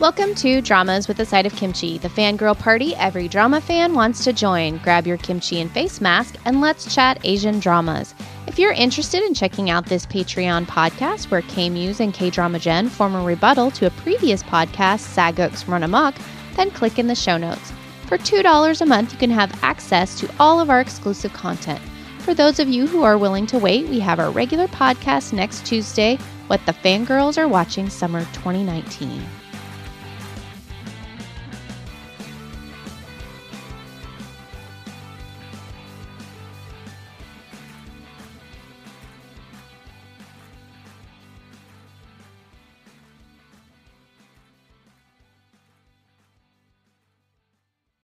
Welcome to Dramas with a Side of Kimchi, the fangirl party every drama fan wants to join. Grab your kimchi and face mask and let's chat Asian dramas. If you're interested in checking out this Patreon podcast where K Muse and K Drama Gen form a rebuttal to a previous podcast, Sageuks Run Amok, then click in the show notes. For $2 a month, you can have access to all of our exclusive content. For those of you who are willing to wait, we have our regular podcast next Tuesday, What the Fangirls Are Watching Summer 2019.